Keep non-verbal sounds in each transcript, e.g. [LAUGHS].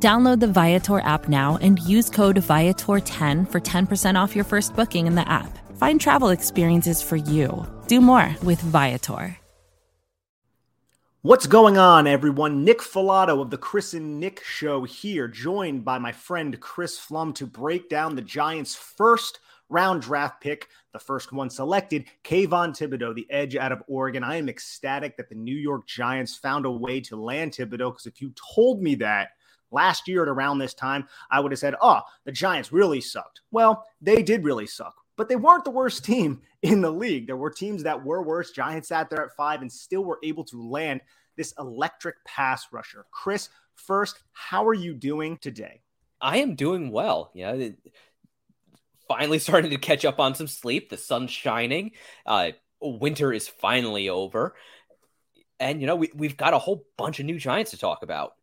Download the Viator app now and use code Viator10 for 10% off your first booking in the app. Find travel experiences for you. Do more with Viator. What's going on, everyone? Nick Falato of the Chris and Nick Show here, joined by my friend Chris Pflum to break down the Giants' first round draft pick, the first one selected, Kayvon Thibodeaux, the edge out of Oregon. I am ecstatic that the New York Giants found a way to land Thibodeaux because if you told me that last year at around this time, I would have said, oh, the Giants really sucked. Well, they did really suck, but they weren't the worst [LAUGHS] team in the league. There were teams that were worse. Giants sat there at five and still were able to land this electric pass rusher. Chris, first, how are you doing today? I am doing well. Yeah. Finally [LAUGHS] starting to catch up on some sleep. The sun's shining. Uh, winter is finally over. And, you know, we, we've got a whole bunch of new Giants to talk about.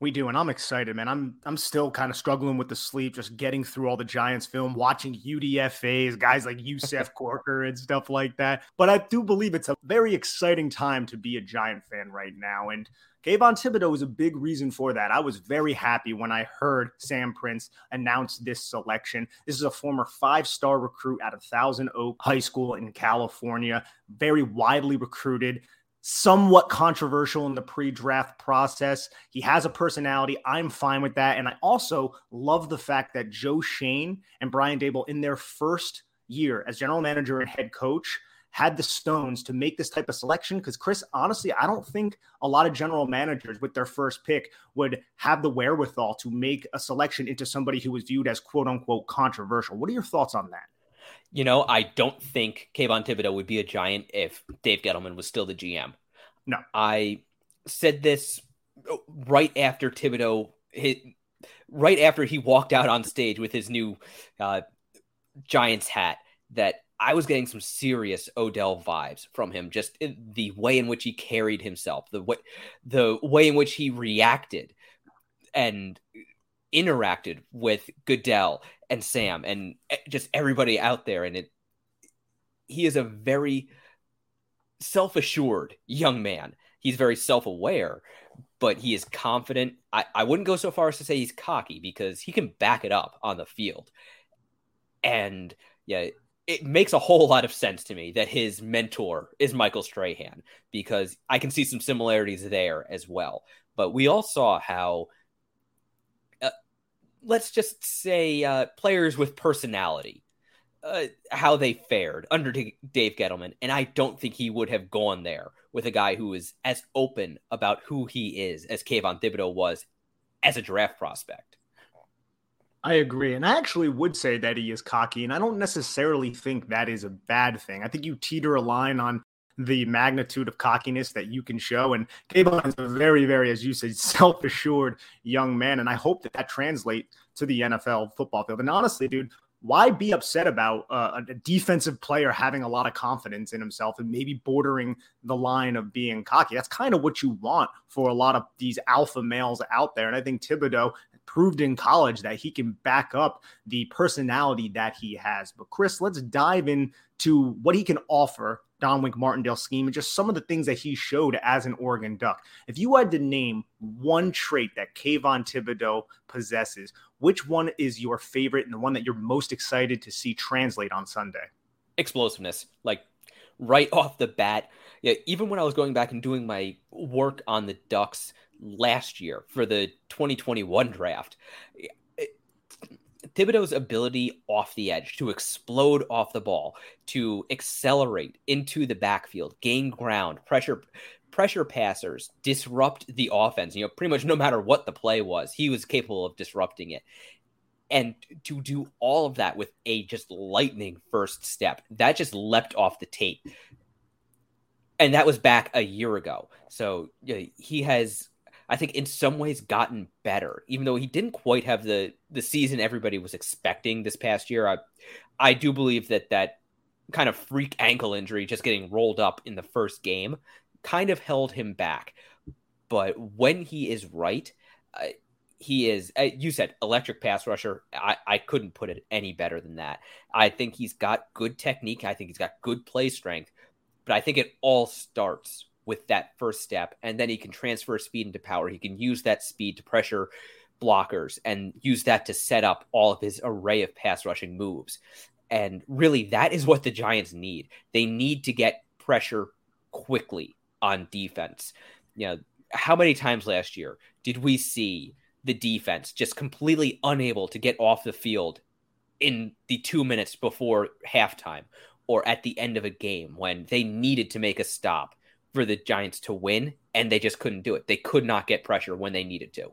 We do, and I'm excited, man. I'm I'm still kind of struggling with the sleep, just getting through all the Giants film, watching UDFA's, guys like Yusuf [LAUGHS] Corker and stuff like that. But I do believe it's a very exciting time to be a Giant fan right now. And Kayvon Thibodeaux is a big reason for that. I was very happy when I heard Sam Prince announce this selection. This is a former five star recruit out of Thousand Oak High School in California, very widely recruited somewhat controversial in the pre-draft process. He has a personality. I'm fine with that. And I also love the fact that Joe Schoen and Brian Daboll, in their first year as general manager and head coach had the stones to make this type of selection because Chris honestly I don't think a lot of general managers with their first pick would have the wherewithal to make a selection into somebody who was viewed as quote unquote controversial. What are your thoughts on that? You know, I don't think Kayvon Thibodeaux would be a giant if Dave Gettleman was still the GM. No. I said this right after Thibodeaux hit, right after he walked out on stage with his new uh, Giants hat that I was getting some serious Odell vibes from him. Just the way in which he carried himself, the way the way in which he reacted, and interacted with Goodell and Sam and just everybody out there. And it, he is a very self assured young man. He's very self aware, but he is confident. I, I wouldn't go so far as to say he's cocky because he can back it up on the field. And yeah, it makes a whole lot of sense to me that his mentor is Michael Strahan because I can see some similarities there as well. But we all saw how let's just say uh, players with personality, uh, how they fared under Dave Gettleman, and I don't think he would have gone there with a guy who is as open about who he is as Kayvon Thibodeaux was as a draft prospect. I agree. And I actually would say that he is cocky. And I don't necessarily think that is a bad thing. I think you teeter a line on the magnitude of cockiness that you can show. And Kayvon is a very, very, as you said, [LAUGHS] self assured young man. And I hope that that translates to the NFL football field. And honestly, dude, why be upset about uh, a defensive player having a lot of confidence in himself and maybe bordering the line of being cocky? That's kind of what you want for a lot of these alpha males out there. And I think Thibodeaux proved in college that he can back up the personality that he has. But Chris, let's dive into what he can offer Don Wink Martindale scheme and just some of the things that he showed as an Oregon Duck. If you had to name one trait that Kayvon Thibodeaux possesses, which one is your favorite and the one that you're most excited to see translate on Sunday? Explosiveness, like right [LAUGHS] off the bat. Yeah, even when I was going back and doing my work on the Ducks last year for the 2021 draft, Thibodeaux's ability off the edge to explode off the ball, to accelerate into the backfield, gain ground, pressure pressure passers, disrupt the offense. You know, pretty much no matter what the play was, he was capable of disrupting it. And to do all of that with a just lightning first step, that just leapt off the tape. And that was back a year ago. So you know, he has I think in some ways gotten better, even though he didn't quite have the the season everybody was expecting this past year. I I do believe that that kind of freak ankle injury, just getting rolled up in the first game, kind of held him back. But when he is right, uh, he is. Uh, you said electric pass rusher. I I couldn't put it any better than that. I think he's got good technique. I think he's got good play strength. But I think it all starts with that first step, and then he can transfer speed into power. He can use that speed to pressure blockers and use that to set up all of his array of pass rushing moves. And really, that is what the Giants need. They need to get pressure quickly on defense. You know, how many times last year did we see the defense just completely unable to get off the field in the two minutes before halftime or at the end of a game when they needed to make a stop for the Giants to win, and they just couldn't do it. They could not get pressure when they needed to.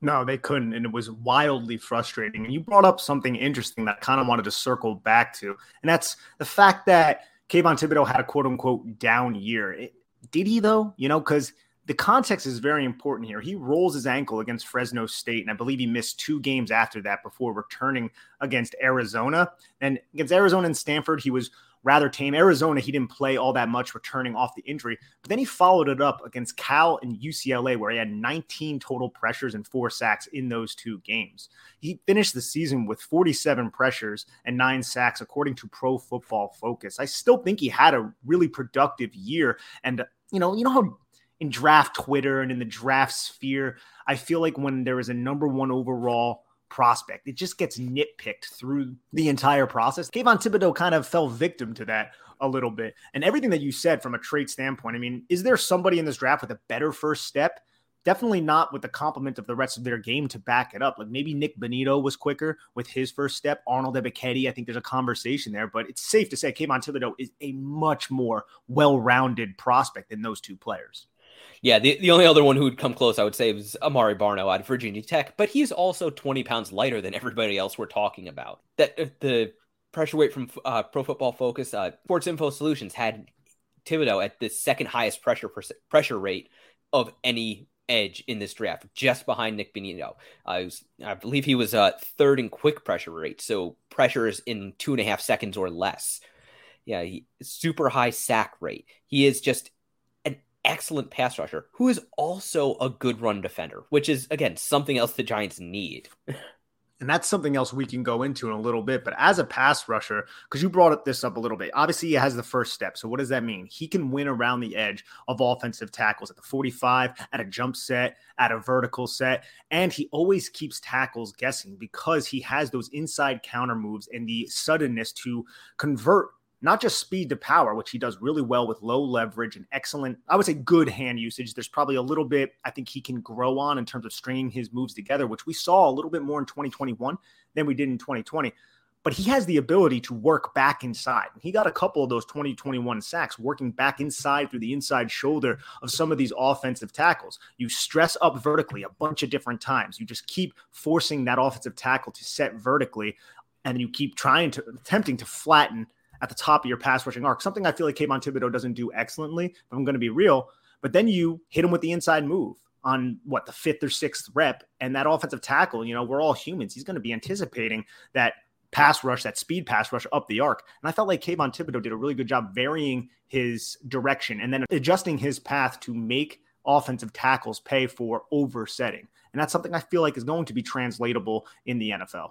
No, they couldn't. And it was wildly frustrating. And you brought up something interesting that I kind of wanted to circle back to. And that's the fact that Kayvon Thibodeaux had a quote unquote down year. It, did he, though? You know, because the context is very important here. He rolls his ankle against Fresno State, and I believe he missed two games after that before returning against Arizona. And against Arizona and Stanford, he was rather tame. Arizona, he didn't play all that much returning off the injury, but then he followed it up against Cal and UCLA, where he had 19 total pressures and four sacks in those two games. He finished the season with 47 pressures and nine sacks, according to Pro Football Focus. I still think he had a really productive year. And, you know, you know how in draft Twitter and in the draft sphere, I feel like when there is a number one overall prospect. It just gets nitpicked through the entire process. Kayvon Thibodeaux kind of fell victim to that a little bit. And everything that you said from a trait standpoint, I mean, is there somebody in this draft with a better first step? Definitely not with the complement of the rest of their game to back it up. Like maybe Nick Bonitto was quicker with his first step. Arnold Ebiketie, I think there's a conversation there, but it's safe to say Kayvon Thibodeaux is a much more well-rounded prospect than those two players. Yeah, the, the only other one who would come close, I would say, was Amare Barno out of Virginia Tech, but he's also 20 pounds lighter than everybody else we're talking about. That uh, the pressure weight from uh, Pro Football Focus, uh, Sports Info Solutions had Thibodeaux at the second highest pressure pressure rate of any edge in this draft, just behind Nick Bonitto. I was, I believe he was uh, third in quick pressure rate, so pressures in two and a half seconds or less. Yeah, he, super high sack rate. He is just excellent pass rusher who is also a good run defender, which is again something else the Giants need. [LAUGHS] And that's something else we can go into in a little bit. But as a pass rusher, because you brought up this up a little bit, obviously he has the first step. So what does that mean? He can win around the edge of offensive tackles at the 45, at a jump set, at a vertical set. And he always keeps tackles guessing because he has those inside counter moves and the suddenness to convert not just speed to power, which he does really well with low leverage and excellent, I would say good hand usage. There's probably a little bit I think he can grow on in terms of stringing his moves together, which we saw a little bit more in 2021 than we did in 2020. But he has the ability to work back inside. He got a couple of those 2021 sacks working back inside through the inside shoulder of some of these offensive tackles. You stress up vertically a bunch of different times. You just keep forcing that offensive tackle to set vertically, and you keep trying to attempting to flatten at the top of your pass rushing arc, something I feel like Kayvon Thibodeaux doesn't do excellently, if I'm going to be real. But then you hit him with the inside move on what the fifth or sixth rep, and that offensive tackle, you know, we're all humans. He's going to be anticipating that pass rush, that speed pass rush up the arc. And I felt like Kayvon Thibodeaux did a really good job varying his direction and then adjusting his path to make offensive tackles pay for oversetting. And that's something I feel like is going to be translatable in the NFL.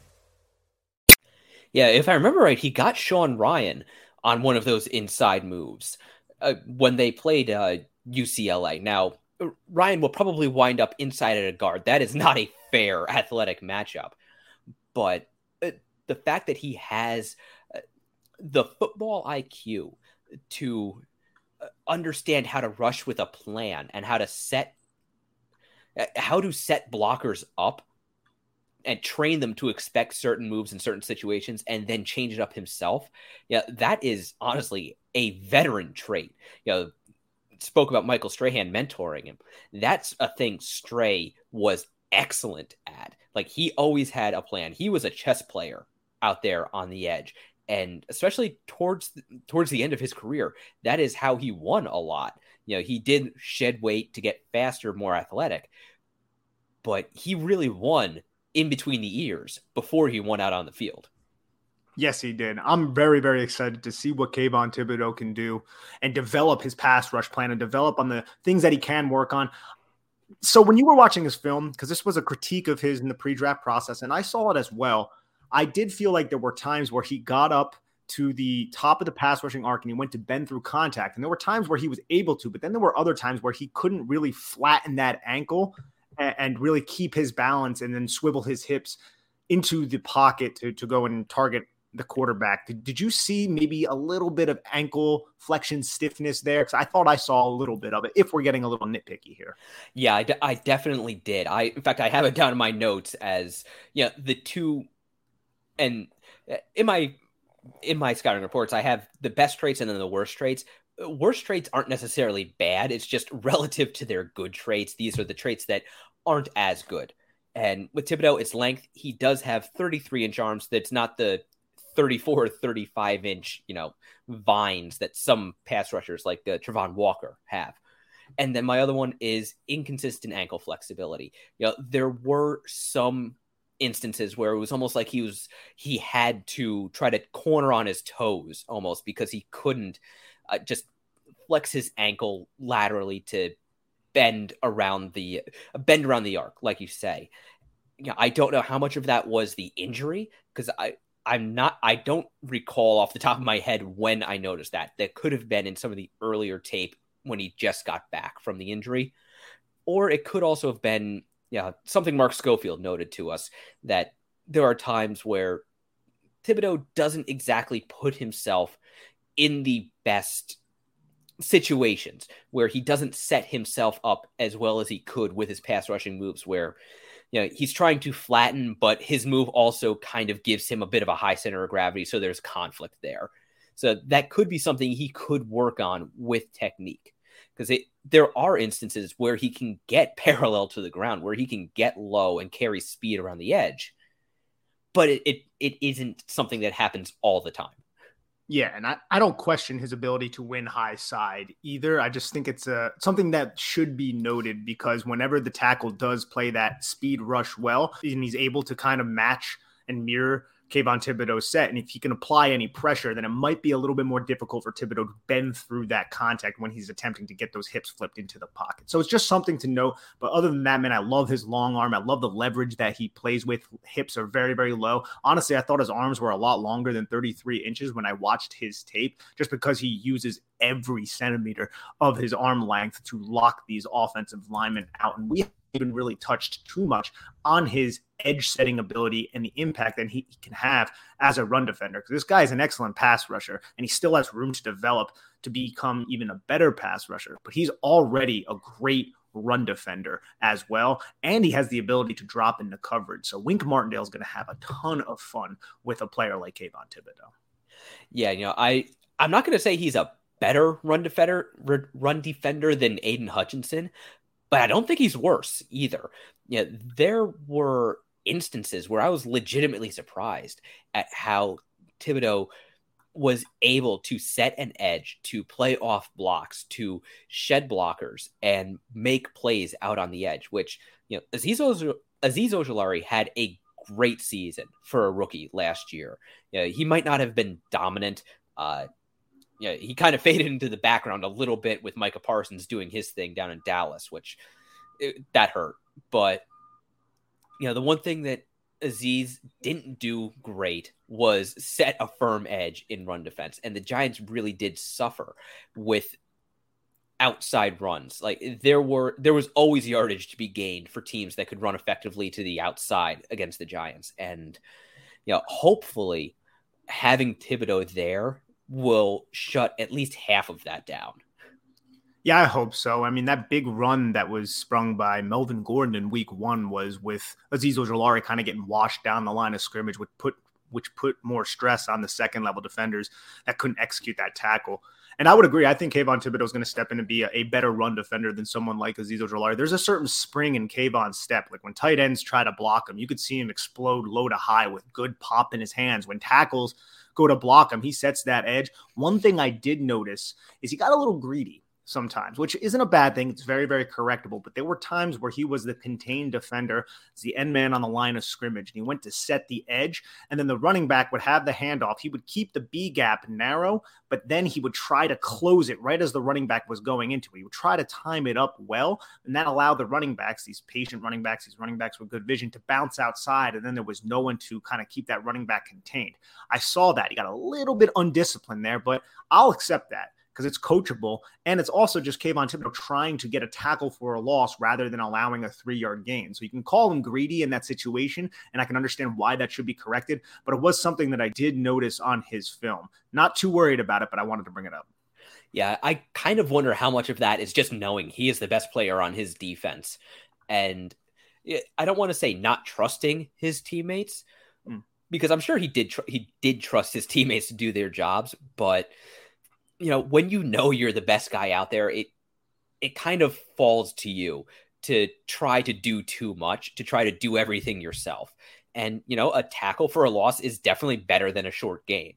Yeah, if I remember right, he got Sean Rhyan on one of those inside moves uh, when they played uh, UCLA. Now, Rhyan will probably wind up inside at a guard. That is [LAUGHS] not a fair athletic matchup. But uh, the fact that he has uh, the football IQ to uh, understand how to rush with a plan and how to set uh, how to set blockers up and train them to expect certain moves in certain situations and then change it up himself. Yeah, that is honestly a veteran trait. You know, spoke about Michael Strahan mentoring him. That's a thing Stray was excellent at. Like he always had a plan. He was a chess player out there on the edge. And especially towards towards the end of his career, that is how he won a lot. You know, he did shed weight to get faster, more athletic, but he really won in between the ears before he went out on the field. Yes, he did. I'm very, very excited to see what Kayvon Thibodeaux can do and develop his pass rush plan and develop on the things that he can work on. So, when you were watching his film, because this was a critique of his in the pre draft process, and I saw it as well, I did feel like there were times where he got up to the top of the pass rushing arc and he went to bend through contact. And there were times where he was able to, but then there were other times where he couldn't really flatten that ankle and, really keep his balance and then swivel his hips into the pocket to, to go and target the quarterback. Did, did you see maybe a little bit of ankle flexion stiffness there? Because I thought I saw a little bit of it. If we're getting a little nitpicky here, yeah, I, definitely did. I in fact I have it down in my notes as yeah the two, and uh, in my in my scouting reports I have the best traits and then the worst traits. Worst traits aren't necessarily bad. It's just [LAUGHS] relative to their good traits. These are the traits that aren't as good. And with Thibodeaux, it's length. He does have 33 inch arms. That's not the 34 35 inch, you know, vines that some pass rushers like uh, Travon Walker have. And then my other one is inconsistent ankle flexibility. You know, there were some instances where it was almost like he was he had to try to corner on his toes almost because he couldn't uh, just flex his ankle laterally to bend around the bend around the arc like you say. Yeah i don't know how much of that was the injury because i i'm not i don't recall off the top of my head when i noticed that. That could have been in some of the earlier tape when he just got back from the injury. Or it could also have been yeah something mark schofield noted to us that there are times where Thibodeaux doesn't exactly put himself in the best situations where he doesn't set himself up as well as he could with his pass rushing moves where you know he's trying to flatten but his move also kind of gives him a bit of a high center of gravity so there's conflict there. So that could be something he could work on with technique because there are instances where he can get [LAUGHS] parallel to the ground where he can get low and carry speed around the edge but it, it, it isn't something that happens all the time yeah, and I, I don't question his ability to win high side either. I just think it's a something that should be noted because whenever the tackle does play that speed rush well, and he's able to kind of match and mirror Kayvon Thibodeaux set. And if he can apply any pressure, then it might be a little bit more difficult for Thibodeaux to bend through that contact when he's attempting to get those hips flipped into the pocket. So it's just something to know. But other than that, man, I love his long arm. I love the leverage that he plays with. Hips are very, very low. Honestly, I thought his arms were a lot longer than 33 inches when I watched his tape, just because he uses every centimeter of his arm length to lock these offensive linemen out. And we even really touched too much on his edge setting ability and the impact that he, he can have as a run defender. Because this guy is an excellent pass rusher and he still has room to develop to become even a better pass rusher. But he's already a great run defender as well. And he has the ability to drop into coverage. So Wink Martindale is going to have a ton of fun with a player like Kayvon Thibodeaux. Yeah, you know, I I'm not going to say he's a better run defender run defender than Aidan Hutchinson, but I don't think he's worse either. Yeah, you know, there were instances where I was legitimately surprised at how Thibodeaux was able to set an edge, to play off blocks, to shed blockers, and make plays out on the edge. Which you know, Azeez, Oz- Azeez Ojulari had a great season for a rookie last year. You know, he might not have been dominant. Uh, yeah, he kind of [LAUGHS] faded into the background a little bit with Micah Parsons doing his thing down in Dallas, which it, that hurt. But you know, the one thing that Azeez didn't do great was set a firm edge in run defense, and the Giants really did suffer with outside runs. Like there were there was always yardage to be gained for teams that could run effectively to the outside against the Giants. And you know, hopefully having Thibodeaux there will shut at least half of that down. Yeah, I hope so. I mean, that big run that was sprung by Melvin Gordon in week one was with Azeez Ojulari kind of getting washed down the line of scrimmage, which put which put more stress on the second level defenders that couldn't execute that tackle. And I would agree. I think Kayvon Thibodeaux is going to step in and be a, a, better run defender than someone like Azeez Ojulari. There's a certain spring in Kayvon's step. Like when tight ends try to block him, you could see him explode low to high with good pop in his hands. When tackles go to block him, he sets that edge. One thing I did notice is he got a little greedy sometimes, which isn't a bad thing. It's very, very correctable. But there were times where he was the contained defender, the end man on the line of scrimmage, and he went to set the edge. And then the running back would have the handoff. He would keep the B gap narrow, but then he would try to close it right as the running back was going into it. He would try to time it up well, and that allowed the running backs, these patient running backs, these running backs with good vision, to bounce outside. And then there was no one to kind of keep that running back contained. I saw that. He got a little bit undisciplined there, but I'll accept that because it's coachable. And it's also just Kayvon Thibodeaux trying to get a tackle for a loss rather than allowing a three yard gain. So you can call him greedy in that situation, and I can understand why that should be corrected. But it was something that I did notice on his film. Not too worried about it, but I wanted to bring it up. Yeah, I kind of wonder how much of that is just knowing he is the best player on his defense. And I don't want to say not trusting his teammates mm. because I'm sure he did tr- he did trust his teammates to do their jobs, but you know, when you know you're the best guy out there, it it kind of falls to you to try to do too much, to try to do everything yourself. And you know, a tackle for a loss is definitely better than a short gain.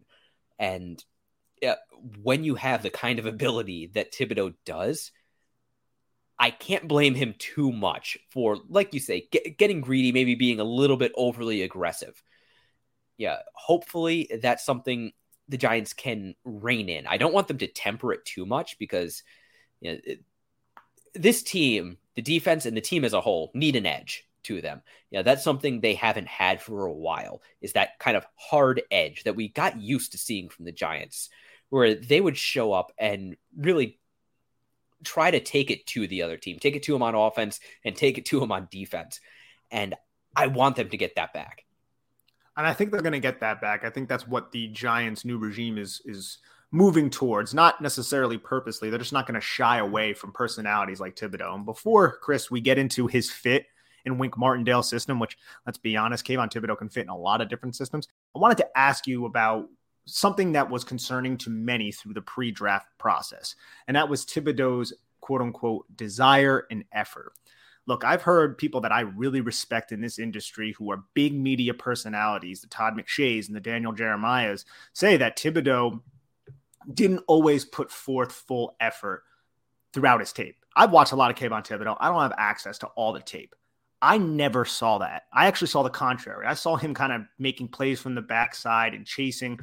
And uh, when you have the kind of ability that Thibodeaux does, I can't blame him too much for, like you say, get, getting greedy, maybe being a little bit overly aggressive. Yeah, hopefully that's something the Giants can rein in. I don't want them to temper it too much because you know, it, this team, the defense and the team as a whole, need an edge to them. Yeah, that's something they haven't had for a while. Is that kind of hard edge that we got used to seeing from the Giants, where they would show up and really try to take it to the other team, take it to them on offense and take it to them on defense. And I want them to get that back. And I think they're going to get that back. I think that's what the Giants' new regime is is moving towards, not necessarily purposely. They're just not going to shy away from personalities like Thibodeaux. And before Chris, we get into his fit in Wink Martindale system, which let's be honest, Kayvon Thibodeaux can fit in a lot of different systems. I wanted to ask you about something that was concerning to many through the pre-draft process, and that was Thibodeaux's quote unquote desire and effort look, I've heard people that I really respect in this industry who are big media personalities, the Todd McShays and the Daniel Jeremiahs, say that Thibodeaux didn't always put forth full effort throughout his tape. I've watched a lot of Kayvon Thibodeaux. I don't have access to all the tape. I never saw that. I actually saw the contrary. I saw him kind of making plays from the backside and chasing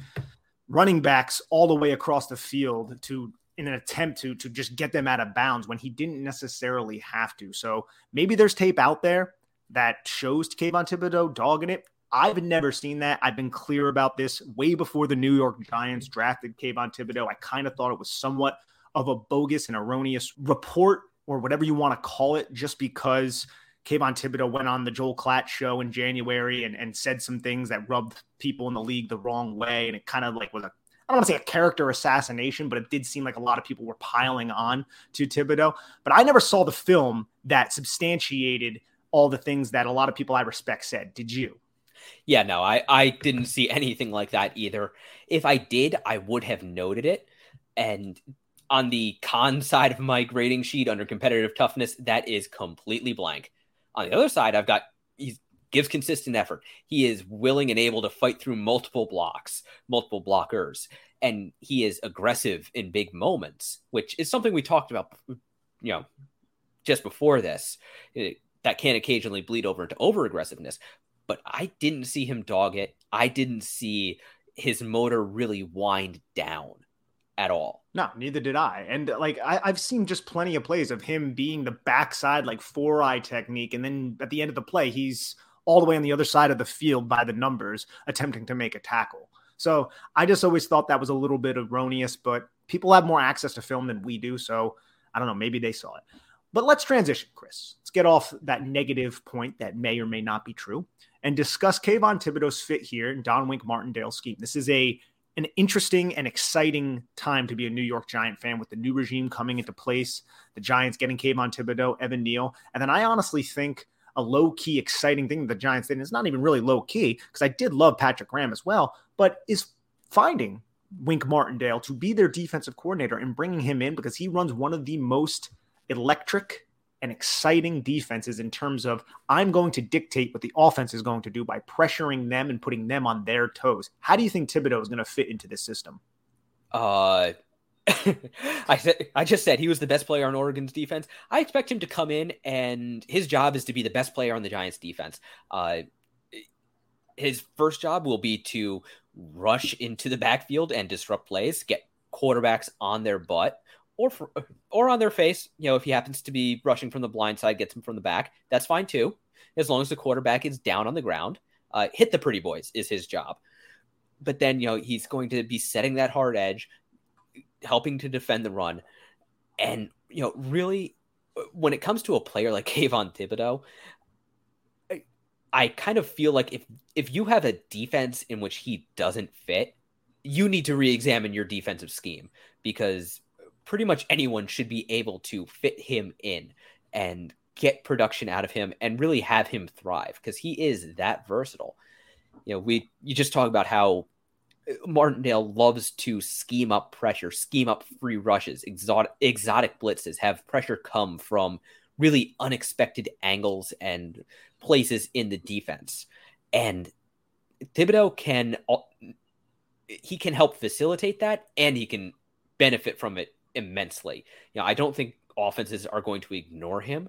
running backs all the way across the field to in an attempt to to just get them out of bounds when he didn't necessarily have to. So maybe there's tape out there that shows Kayvon Thibodeaux dogging it. I've never seen that. I've been clear about this way before the New York Giants drafted Kayvon Thibodeaux. I kind of thought it was somewhat of a bogus and erroneous report or whatever you want to call it, just because Kayvon Thibodeaux went on the Joel Klatt show in January and, and said some things that rubbed people in the league the wrong way. And it kind of like was a I don't want to say a character assassination, but it did seem like a lot of people were piling on to Thibodeaux. But I never saw the film that substantiated all the things that a lot of people I respect said. Did you? Yeah, no, I, I didn't see anything like that either. If I did, I would have noted it. And on the con side of my grading sheet under competitive toughness, that is completely blank. On the other side, I've got gives consistent effort. He is willing and able to fight through multiple blocks, multiple blockers, and he is aggressive in big moments, which is something we talked about, you know, just before this. It, that can occasionally bleed over into over aggressiveness, but I didn't see him dog it. I didn't see his motor really wind down at all. No, neither did I. And like I, have seen just plenty of plays of him being the backside like four eye technique, and then at the end of the play, he's all the way on the other side of the field by the numbers, attempting to make a tackle. So I just always thought that was a little bit erroneous, but people have more access to film than we do. So I don't know, maybe they saw it. But let's transition, Chris. Let's get off that negative point that may or may not be true and discuss Kayvon Thibodeaux's fit here in Don Wink Martindale scheme. This is a an interesting and exciting time to be a New York Giant fan with the new regime coming into place, the Giants getting Kayvon Thibodeaux, Evan Neal. And then I honestly think a low key, exciting thing that the Giants did, and it's not even really low key because I did love Patrick Graham as well, but is finding Wink Martindale to be their defensive coordinator and bringing him in because he runs one of the most electric and exciting defenses in terms of I'm going to dictate what the offense is going to do by pressuring them and putting them on their toes. How do you think Thibodeaux is going to fit into this system? Uh, [LAUGHS] I said I just said he was the best player on Oregon's defense. I expect him to come in and his job is to be the best player on the Giants defense. Uh, his first job will be to rush into the backfield and disrupt plays, get quarterbacks on their butt or for, or on their face. You know, if he happens to be rushing from the blind side, gets him from the back. That's fine too, as long as the quarterback is down on the ground. Uh, hit the pretty boys is his job. But then you know he's going to be setting that hard edge, helping to defend the run, and you know really when it comes to a player like [LAUGHS] Kayvon Thibodeaux, I, I kind of feel like if if you have a defense in which he doesn't fit, you need to re-examine your defensive scheme because pretty much anyone should be able to fit him in and get production out of him and really have him thrive because he is that versatile. You know, we you just talk about how Martindale loves to scheme up pressure, scheme up free rushes, exotic exotic blitzes, have pressure come from really unexpected angles and places in the defense. And Thibodeaux can he can help facilitate that and he can benefit from it immensely. You know, I don't think offenses are going to ignore him,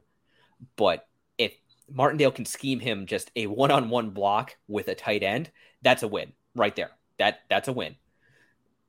but if Martindale can scheme him just a one-on-one block with a tight end, that's a win right there. That that's a win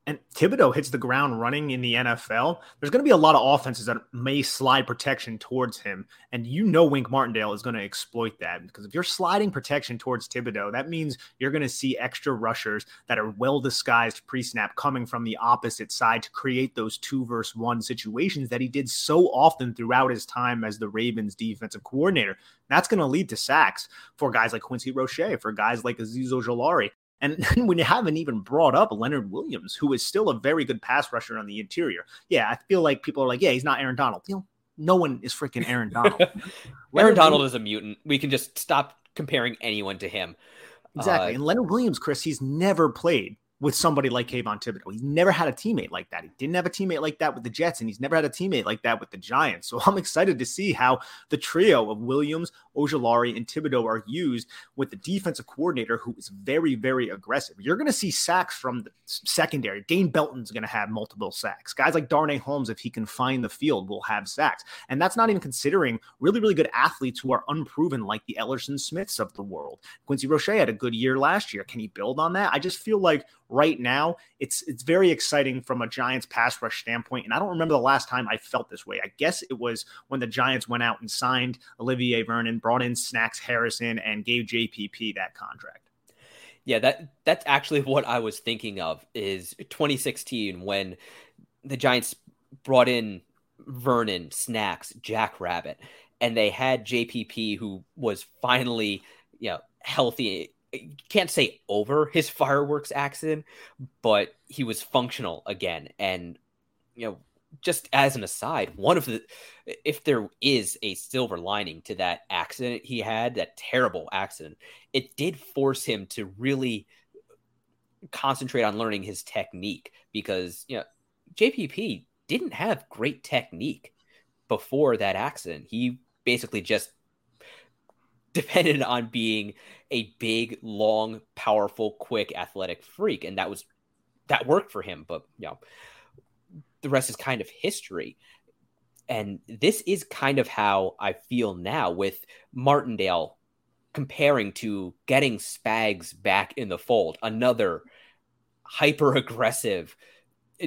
and Thibodeaux hits the ground running in the NFL, there's going to be a lot of offenses that may slide protection towards him. And you know, Wink Martindale is going to exploit that because if you're sliding protection towards Thibodeaux, that means you're going to see extra rushers that are well disguised pre snap coming from the opposite side to create those two versus one situations that he did so often throughout his time as the Ravens defensive coordinator. That's going to lead to sacks for guys like Quincy Roche, for guys like Azeez Ojulari. And [LAUGHS] when you haven't even brought up Leonard Williams, who is still a very good pass rusher on the interior. Yeah, I feel like people are like, yeah, he's not Aaron Donald. You know, no one is freaking Aaron Donald. [LAUGHS] Aaron Donald is a mutant. We can just stop comparing anyone to him. Exactly. Uh, and Leonard Williams, Chris, he's never played with somebody like Kayvon Thibodeaux. He's never had a teammate like that. He didn't have a teammate like that with the Jets, and he's never had a teammate like that with the Giants. So [LAUGHS] I'm excited to see how the trio of Williams, Ojulari, and Thibodeaux are used with the defensive coordinator who is very, very aggressive. You're going to see sacks from the secondary. Dane Belton's going to have multiple sacks. Guys like Darnay Holmes, if he can find the field, will have sacks. And that's not even considering really, really good athletes who are unproven, like the Ellerson Smiths of the world. Quincy Roche had a good year last year. Can he build on that? I just feel like right now it's it's very exciting from a Giants pass rush standpoint. And I don't remember the last time I felt this way. I guess it was when the Giants went out and signed Olivier Vernon, brought in Snacks Harrison, and gave JPP that contract. Yeah, that that's actually [LAUGHS] what I was thinking of is 2016 when the Giants brought in Vernon, Snacks, Jack Rabbit, and they had JPP who was finally, you know, healthy can't say over his [LAUGHS] fireworks accident, but he was functional again. And you know, just as an aside, one of the if there is a silver lining to that accident he had, that terrible accident, it did force him to really concentrate on learning his technique because you know JPP didn't have great technique before that accident. He basically just depended on being a big, long, powerful, quick, athletic freak, and that was that worked for him. But you know, the rest is kind of history. And this is kind of how I feel now with Martindale comparing to getting Spags back in the fold, another hyper aggressive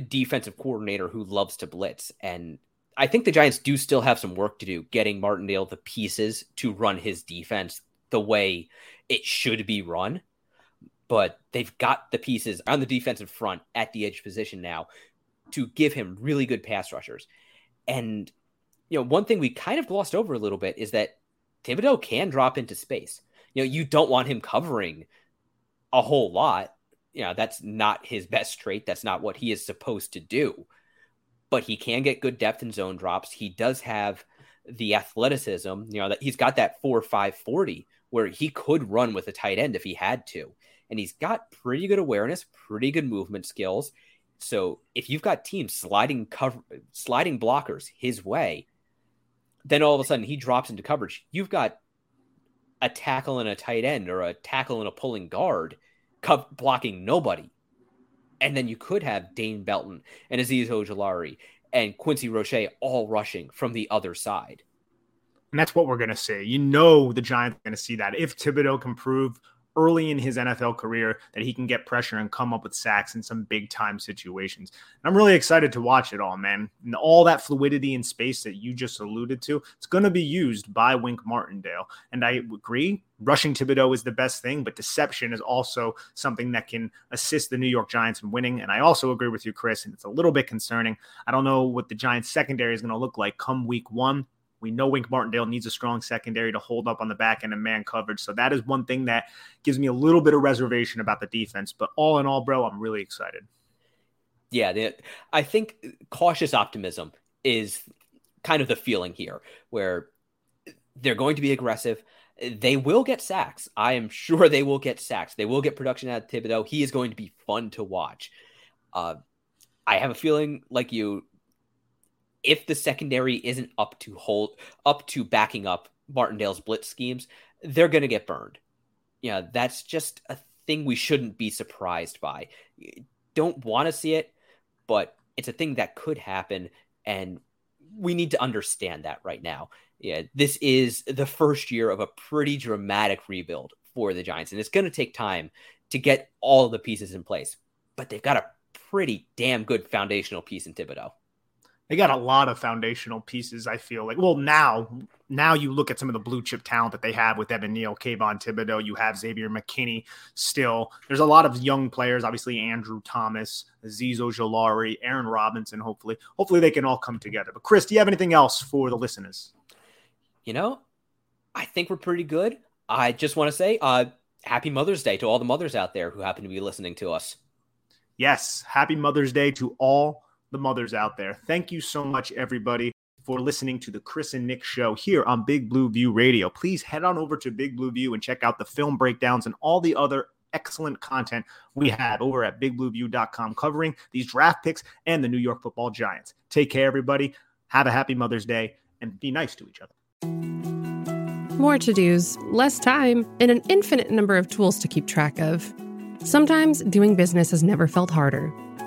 defensive coordinator who loves to blitz. And I think the Giants do still have some work to do getting Martindale the pieces to run his defense the way it should be run. But they've got the pieces on the defensive front at the edge position now to give him really good pass rushers. And, you know, one thing we kind of glossed over a little bit is that Thibodeaux can drop into space. You know, you don't want him covering a whole lot you know, that's not his best trait. That's not what he is supposed to do. But he can get good depth in zone drops. He does have the athleticism, you know, that he's got that four five forty where he could run with a tight end if he had to. And he's got pretty good awareness, pretty good movement skills. So if you've got teams sliding cover sliding blockers his way, then all of a sudden he drops into coverage. You've got a tackle and a tight end or a tackle and a pulling guard co- blocking nobody. And then you could have Dane Belton and Azeez Ojulari and Quincy Roche all rushing from the other side. And that's what we're going to see. You know, the Giants are going to see that. If Thibodeaux can prove early in his NFL career that he can get pressure and come up with sacks in some big time situations. And I'm really excited to watch it all, man. And all that fluidity in space that you just alluded to, it's going to be used by Wink Martindale. And I agree, rushing Thibodeaux is the best thing, but deception is also something that can assist the New York Giants in winning. And I also agree with you, Chris, and it's a little bit concerning. I don't know what the Giants secondary is going to look like come week one. We know Wink Martindale needs a strong secondary to hold up on the back end of man coverage. So that is one thing that gives me a little bit of reservation about the defense. But all in all, bro, I'm really excited. Yeah, the, I think cautious optimism is kind of the feeling here where they're going to be aggressive. They will get sacks. I am sure they will get sacks. They will get production out of Thibodeaux. He is going to be fun to watch. Uh, I have a feeling like you, if the secondary isn't up to hold up to backing up Martindale's blitz schemes, they're going to get burned. Yeah, that's just a thing we shouldn't be surprised by. Don't want to see it, but it's a thing that could happen and we need to understand that right now. Yeah, this is the first year of a pretty dramatic rebuild for the Giants and it's going to take time to get all the pieces in place. But they've got a pretty damn good foundational piece in Thibodeaux they got a lot of foundational pieces. I feel like, well, now, now you look at some of the blue chip talent that they have with Evan Neal, Kayvon Thibodeaux. You have Xavier McKinney. Still, there's a lot of young players. Obviously, Andrew Thomas, Azeez Ojulari, Aaron Robinson. Hopefully, hopefully they can all come together. But Chris, do you have anything else for the listeners? You know, I think we're pretty good. I just want to say, uh, happy Mother's Day to all the mothers out there who happen to be listening to us. Yes, happy Mother's Day to all the mothers out there. Thank you so much, everybody, for listening to the Chris and Nick show here on Big Blue View Radio. Please head on over to Big Blue View and check out the film breakdowns and all the other excellent content we have over at bigblueview.com covering these draft picks and the New York football giants. Take care, everybody. Have a happy Mother's Day and be nice to each other. More to dos, less time, and an infinite number of tools to keep track of. Sometimes doing business has never felt harder.